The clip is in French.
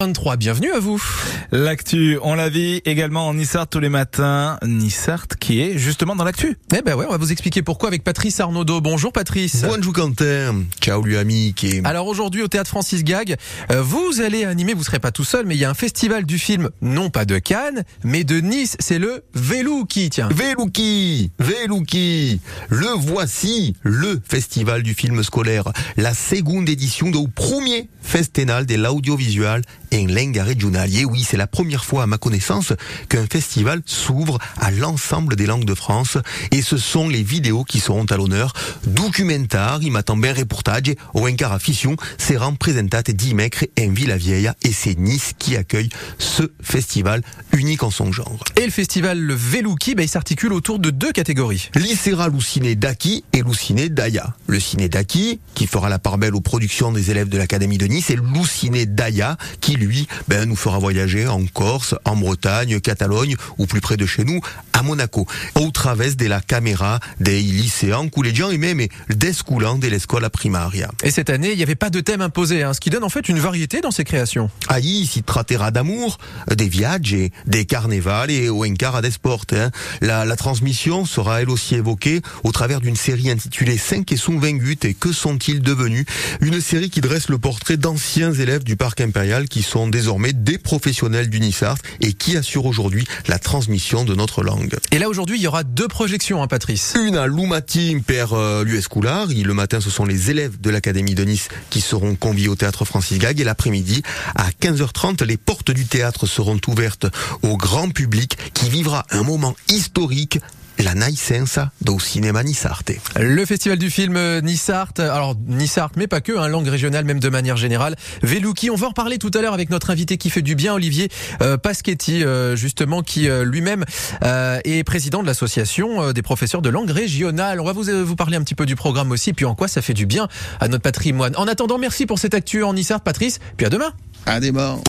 23, bienvenue à vous. L'actu, on la vit également en Nissart tous les matins. Nissart qui est justement dans l'actu. Eh ben ouais, on va vous expliquer pourquoi avec Patrice Arnaudot. Bonjour Patrice. Bonjour Quentin. Ciao lui ami qui Alors aujourd'hui au théâtre Francis Gag, euh, vous allez animer, vous serez pas tout seul, mais il y a un festival du film, non pas de Cannes, mais de Nice, c'est le Velouki, tiens. Velouki, Velouki, le voici, le festival du film scolaire, la seconde édition du premier festival de l'audiovisuel en langue régionale. Et oui, c'est la première fois à ma connaissance qu'un festival s'ouvre à l'ensemble des langues de France et ce sont les vidéos qui seront à l'honneur. Documentaire, il m'attend bien reportage, au encar à Fission, seront présentate dimecre en Villa-Vieille et c'est Nice qui accueille ce festival unique en son genre. Et le festival le Velouki, ben, il s'articule autour de deux catégories. Lycéra Louciné Daki et Louciné Daya. Le ciné Daki, qui fera la part belle aux productions des élèves de l'Académie de Nice, et Louciné Daya, qui lui, ben, nous fera voyager en Corse, en Bretagne, Catalogne, ou plus près de chez nous, à Monaco. Au travers de la caméra des lycéens, collégiens et même des scoulants de l'école primaria. Et cette année, il n'y avait pas de thème imposé, hein, ce qui donne en fait une variété dans ces créations. Aïe, si trattera d'amour, des viages, des carnavals et au encara des sports. Hein. La, la transmission sera elle aussi évoquée au travers d'une série intitulée 5 et sont vaincus et que sont-ils devenus? Une série qui dresse le portrait d'anciens élèves du parc impérial qui sont désormais des professionnels du Nissart et qui assurent aujourd'hui la transmission de notre langue. Et là aujourd'hui, il y aura deux projections, hein, Patrice. Une à Loumatim per euh, l'US Coulard. Le matin, ce sont les élèves de l'Académie de Nice qui seront conviés au théâtre Francis Gag. Et l'après-midi, à 15h30, les portes du théâtre seront ouvertes au grand public qui vivra un moment historique la naissance du cinéma Nissarte. Le festival du film euh, Nissart, alors Nissart, mais pas que, hein, langue régionale même de manière générale. Velouki, on va en reparler tout à l'heure avec notre invité qui fait du bien, Olivier euh, Paschetti, euh, justement, qui euh, lui-même euh, est président de l'association euh, des professeurs de langue régionale. On va vous, euh, vous parler un petit peu du programme aussi, puis en quoi ça fait du bien à notre patrimoine. En attendant, merci pour cette actu en Nissart, Patrice, puis à demain. À demain.